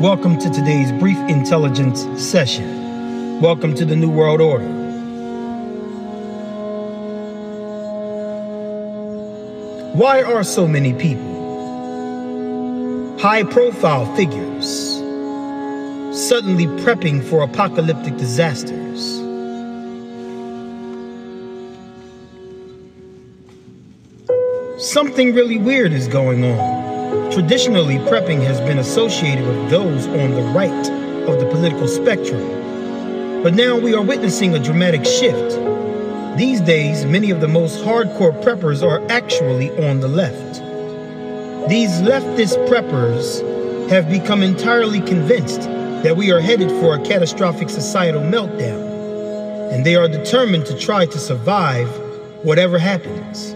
Welcome to today's brief intelligence session. Welcome to the New World Order. Why are so many people, high profile figures, suddenly prepping for apocalyptic disasters? Something really weird is going on. Traditionally, prepping has been associated with those on the right of the political spectrum. But now we are witnessing a dramatic shift. These days, many of the most hardcore preppers are actually on the left. These leftist preppers have become entirely convinced that we are headed for a catastrophic societal meltdown, and they are determined to try to survive whatever happens.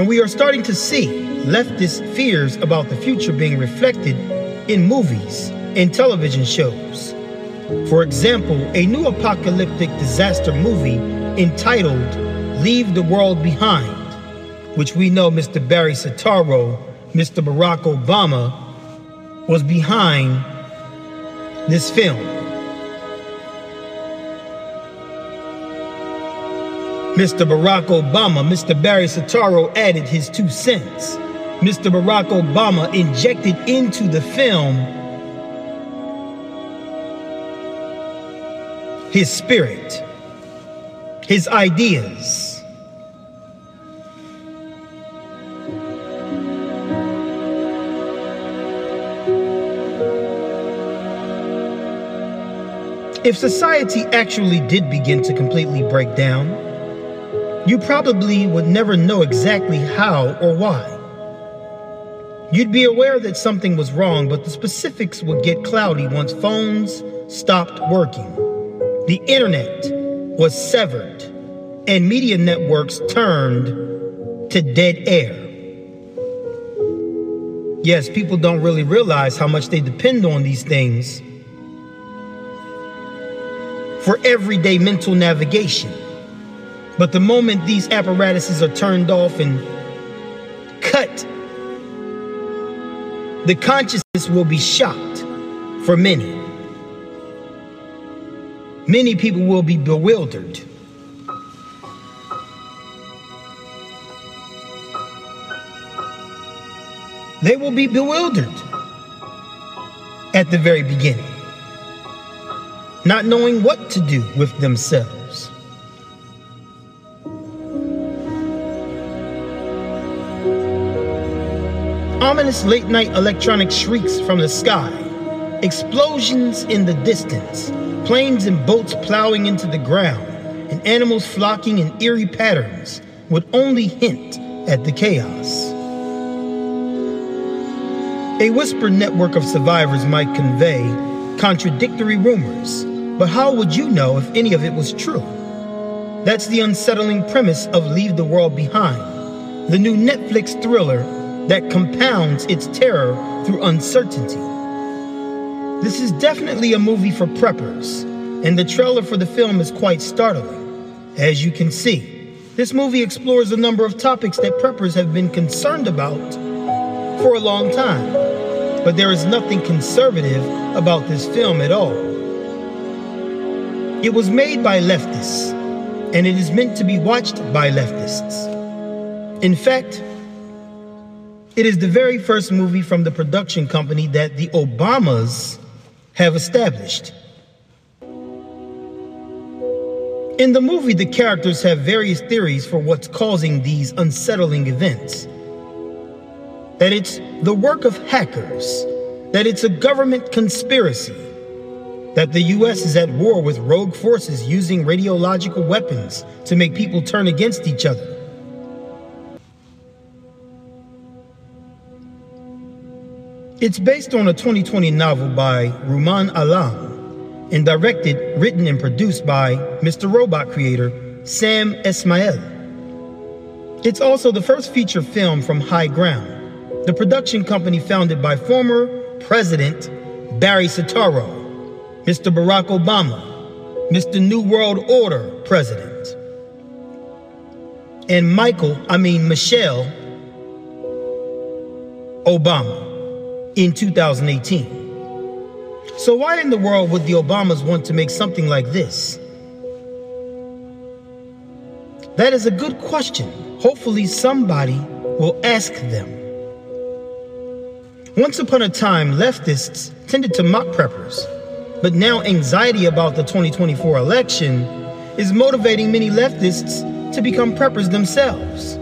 And we are starting to see leftist fears about the future being reflected in movies and television shows. For example, a new apocalyptic disaster movie entitled Leave the World Behind, which we know Mr. Barry Soetoro, Mr. Barack Obama, was behind this film. Mr. Barack Obama, Mr. Barry Soetoro added his two cents. Mr. Barack Obama injected into the film his spirit, his ideas. If society actually did begin to completely break down, you probably would never know exactly how or why. You'd be aware that something was wrong, but the specifics would get cloudy once phones stopped working. The internet was severed, and media networks turned to dead air. Yes, people don't really realize how much they depend on these things for everyday mental navigation. But the moment these apparatuses are turned off and cut, the consciousness will be shocked for many. Many people will be bewildered. They will be bewildered at the very beginning, not knowing what to do with themselves. Ominous late night electronic shrieks from the sky, explosions in the distance, planes and boats plowing into the ground, and animals flocking in eerie patterns would only hint at the chaos. A whispered network of survivors might convey contradictory rumors, but how would you know if any of it was true? That's the unsettling premise of Leave the World Behind, the new Netflix thriller that compounds its terror through uncertainty. This is definitely a movie for preppers, and the trailer for the film is quite startling. As you can see, this movie explores a number of topics that preppers have been concerned about for a long time, but there is nothing conservative about this film at all. It was made by leftists, and it is meant to be watched by leftists. In fact, it is the very first movie from the production company that the Obamas have established. In the movie, the characters have various theories for what's causing these unsettling events. That it's the work of hackers, that it's a government conspiracy, that the US is at war with rogue forces using radiological weapons to make people turn against each other. It's based on a 2020 novel by Rumaan Alam and directed, written, and produced by Mr. Robot creator Sam Esmail. It's also the first feature film from High Ground, the production company founded by former President Barry Soetoro, Mr. Barack Obama, Mr. New World Order President, and Michael, I mean Michelle Obama. In 2018. So, why in the world would the Obamas want to make something like this? That is a good question. Hopefully, somebody will ask them. Once upon a time, leftists tended to mock preppers, but now anxiety about the 2024 election is motivating many leftists to become preppers themselves.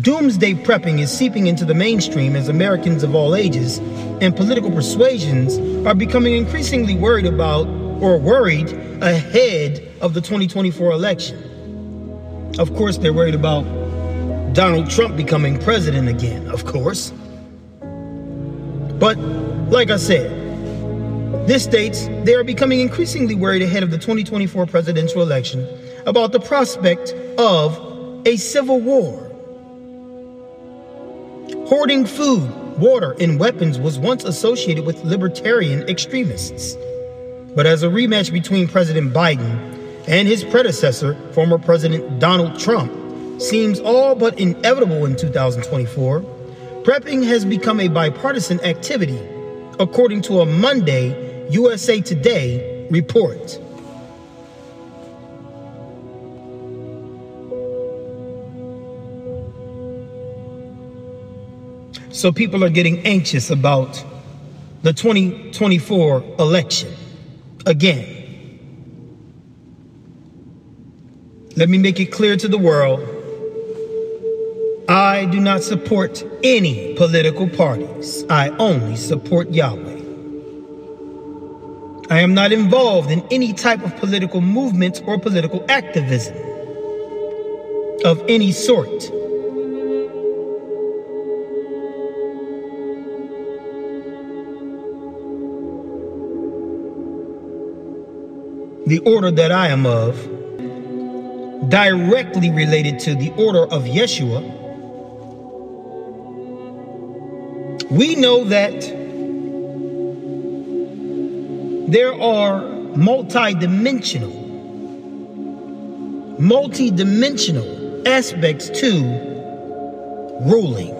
Doomsday prepping is seeping into the mainstream as Americans of all ages and political persuasions are becoming increasingly worried about or worried ahead of the 2024 election. Of course, they're worried about Donald Trump becoming president again, of course. But, like I said, this states they are becoming increasingly worried ahead of the 2024 presidential election about the prospect of a civil war. Hoarding food, water, and weapons was once associated with libertarian extremists. But as a rematch between President Biden and his predecessor, former President Donald Trump, seems all but inevitable in 2024, prepping has become a bipartisan activity, according to a Monday USA Today report. So people are getting anxious about the 2024 election again. Let me make it clear to the world I do not support any political parties. I only support Yahweh. I am not involved in any type of political movement or political activism of any sort. The order that I am of, directly related to the order of Yeshua, we know that there are multi-dimensional, multi-dimensional aspects to ruling.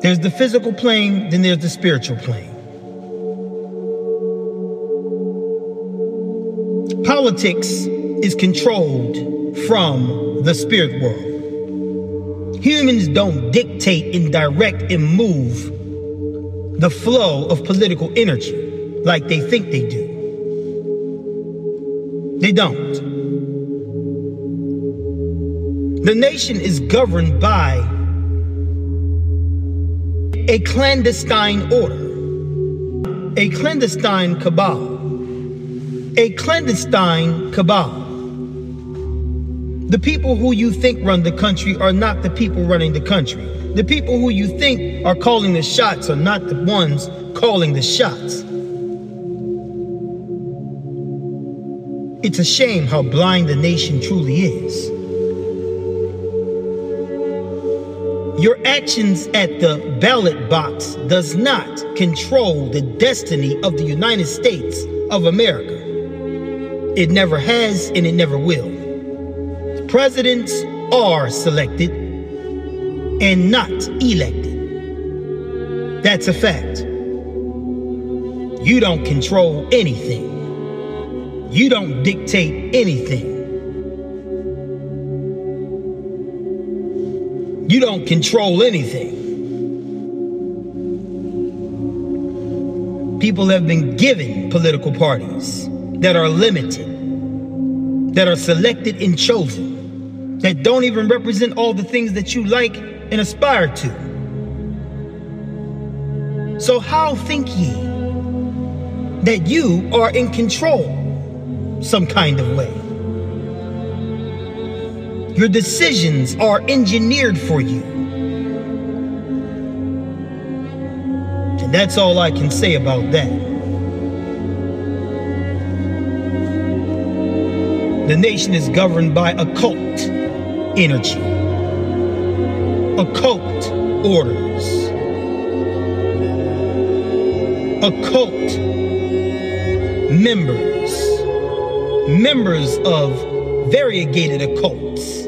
There's the physical plane, then there's the spiritual plane. Politics is controlled from the spirit world. Humans don't dictate and direct and move the flow of political energy like they think they do. They don't. The nation is governed by a clandestine order, a clandestine cabal a clandestine cabal. The people who you think run the country are not the people running the country. The people who you think are calling the shots are not the ones calling the shots. It's a shame how blind the nation truly is. Your actions at the ballot box does not control the destiny of the United States of America. It never has and it never will. Presidents are selected and not elected. That's a fact. You don't control anything. You don't dictate anything. You don't control anything. People have been given political parties that are limited, that are selected and chosen, that don't even represent all the things that you like and aspire to. So, how think ye that you are in control some kind of way? Your decisions are engineered for you. And that's all I can say about that. The nation is governed by occult energy, occult orders, occult members, members of variegated occults,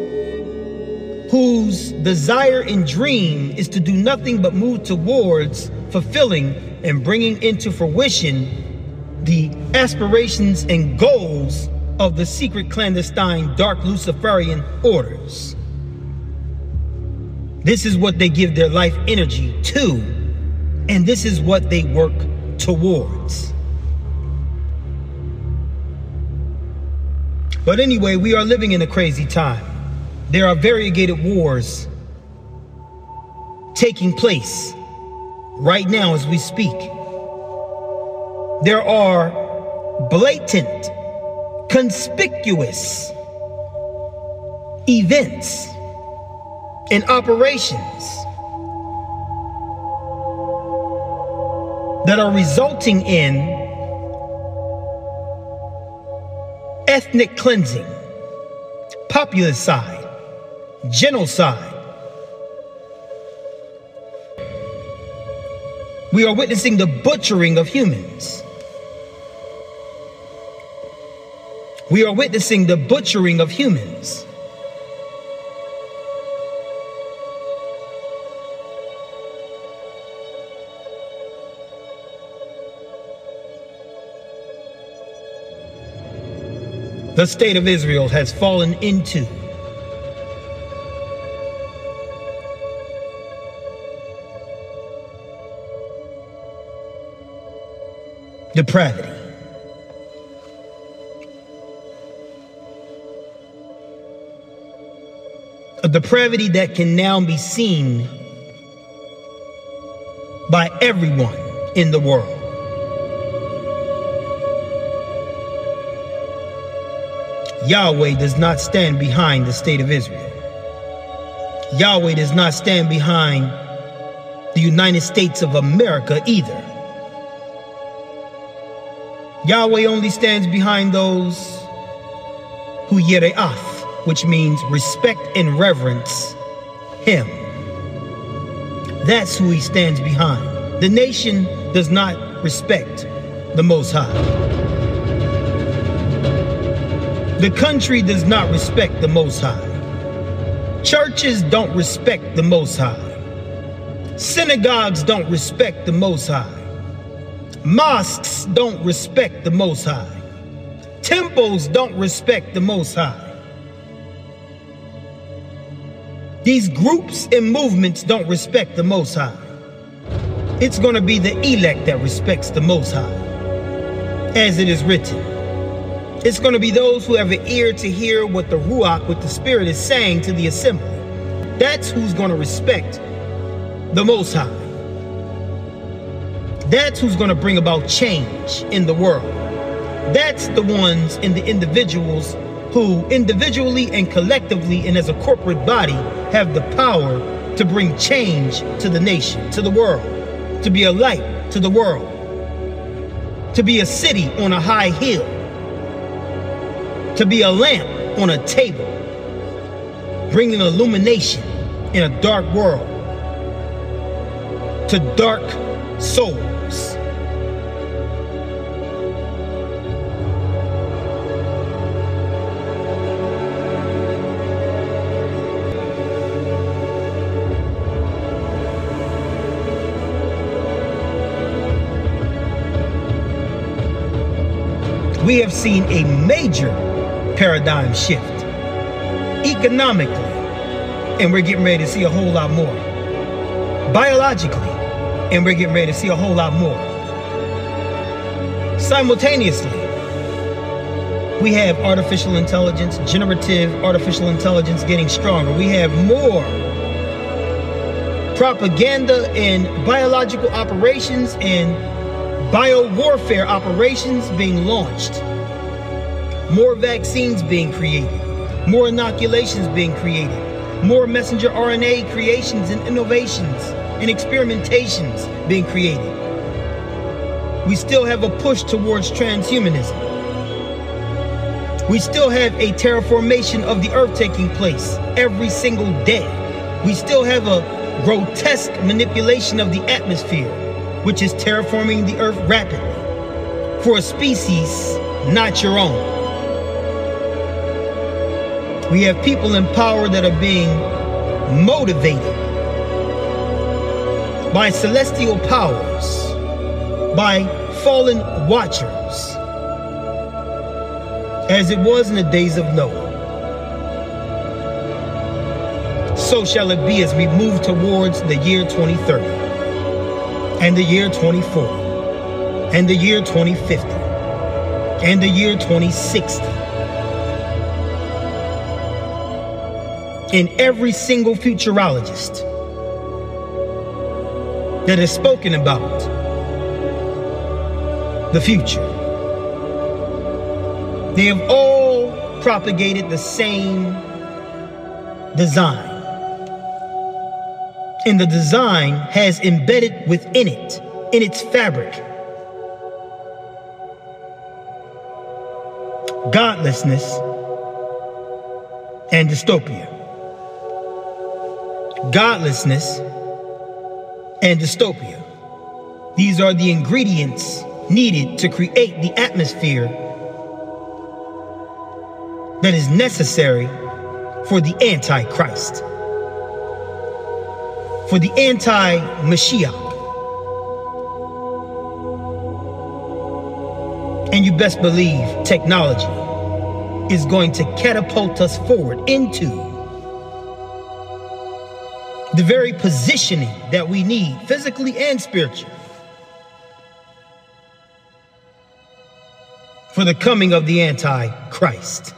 whose desire and dream is to do nothing but move towards fulfilling and bringing into fruition the aspirations and goals of the secret clandestine dark Luciferian orders. This is what they give their life energy to, and this is what they work towards. But anyway, we are living in a crazy time. There are variegated wars taking place right now as we speak. There are blatant, conspicuous events and operations that are resulting in ethnic cleansing, populicide, genocide. We are witnessing the butchering of humans. We are witnessing the butchering of humans. the state of Israel has fallen into. Depravity. A depravity that can now be seen by everyone in the world. Yahweh does not stand behind the state of Israel. Yahweh does not stand behind the United States of America either. Yahweh only stands behind those who yere'ath, which means respect and reverence him. That's who he stands behind. The nation does not respect the Most High. The country does not respect the Most High. Churches don't respect the Most High. Synagogues don't respect the Most High. Mosques don't respect the Most High. Temples don't respect the Most High. These groups and movements don't respect the Most High. It's going to be the elect that respects the Most High, as it is written. It's going to be those who have an ear to hear what the Ruach, what the Spirit is saying to the assembly. That's who's going to respect the Most High. That's who's going to bring about change in the world. That's the ones and the individuals who individually and collectively and as a corporate body have the power to bring change to the nation, to the world, to be a light to the world, to be a city on a high hill, to be a lamp on a table, bringing illumination in a dark world to dark souls. We have seen a major paradigm shift economically, and we're getting ready to see a whole lot more. Biologically, and we're getting ready to see a whole lot more. Simultaneously, we have artificial intelligence, generative artificial intelligence getting stronger. We have more propaganda and biological operations and bio warfare operations being launched more vaccines being created, more inoculations being created, more messenger RNA creations and innovations and experimentations being created. We still have a push towards transhumanism. We still have a terraformation of the earth taking place every single day. We still have a grotesque manipulation of the atmosphere, which is terraforming the earth rapidly for a species not your own. We have people in power that are being motivated by celestial powers, by fallen watchers, as it was in the days of Noah. So shall it be as we move towards the year 2030, and the year 2040, and the year 2050, and the year 2060. In every single futurologist that has spoken about the future, they have all propagated the same design. And the design has embedded within it, in its fabric, godlessness and dystopia. Godlessness and dystopia. These are the ingredients needed to create the atmosphere that is necessary for the Antichrist, for the anti Mashiach. And you best believe technology is going to catapult us forward into the very positioning that we need, physically and spiritually, for the coming of the Antichrist.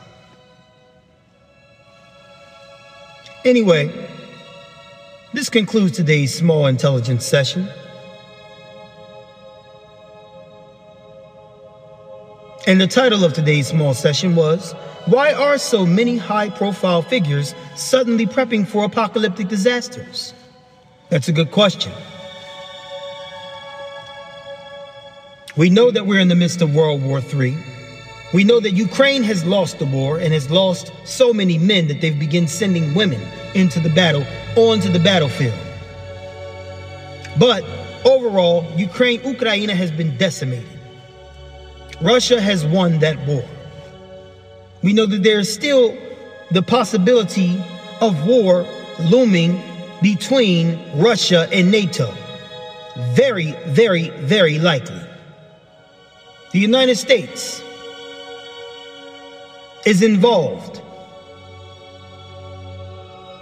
Anyway, this concludes today's small intelligence session. And the title of today's small session was Why Are So Many High Profile Figures Suddenly Prepping for Apocalyptic Disasters? That's a good question. We know that we're in the midst of World War III. We know that Ukraine has lost the war and has lost so many men that they've begun sending women into the battle, onto the battlefield. But overall, Ukraine, Ukraine has been decimated. Russia has won that war. We know that there's still the possibility of war looming between Russia and NATO. Very, very, very likely. The United States is involved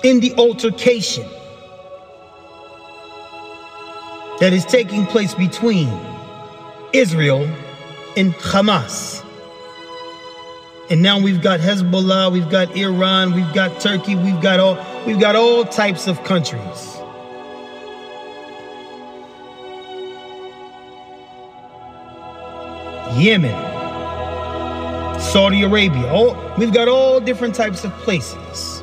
in the altercation that is taking place between Israel and Hamas. And now we've got Hezbollah, we've got Iran, we've got Turkey, we've got all we've got all types of countries. Yemen, Saudi Arabia, all we've got all different types of places.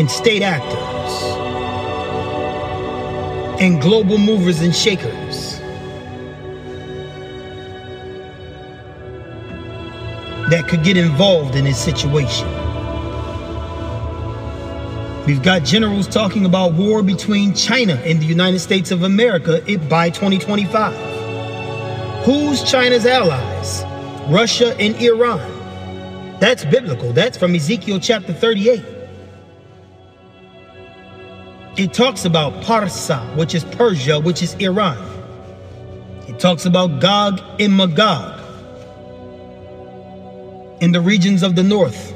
And state actors and global movers and shakers that could get involved in this situation. We've got generals talking about war between China and the United States of America by 2025. Who's China's allies? Russia and Iran. That's biblical. That's from Ezekiel chapter 38. It talks about Parsa, which is Persia, which is Iran. It talks about Gog and Magog in the regions of the north.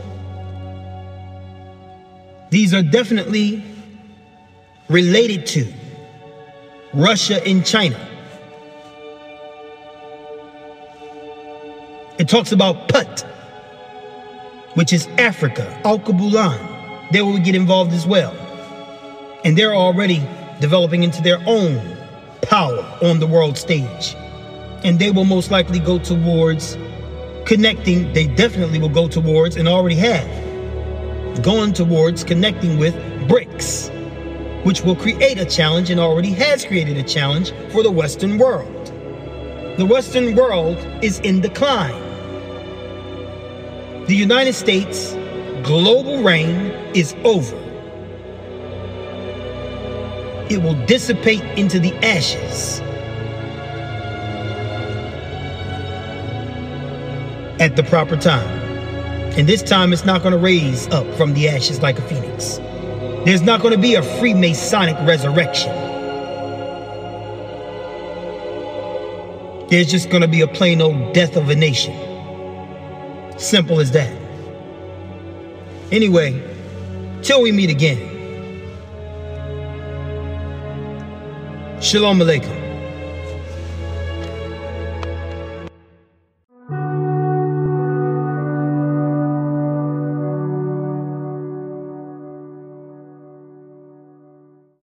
These are definitely related to Russia and China. It talks about Put, which is Africa, Alkebulan. They will get involved as well. And they're already developing into their own power on the world stage. And they will most likely go towards connecting, they definitely will go towards and already have gone towards connecting with BRICS, which will create a challenge and already has created a challenge for the Western world. The Western world is in decline. The United States global reign is over. It will dissipate into the ashes at the proper time. And this time it's not going to raise up from the ashes like a phoenix. There's not going to be a Freemasonic resurrection. There's just going to be a plain old death of a nation. Simple as that. Anyway, till we meet again. Shalom Aleichem.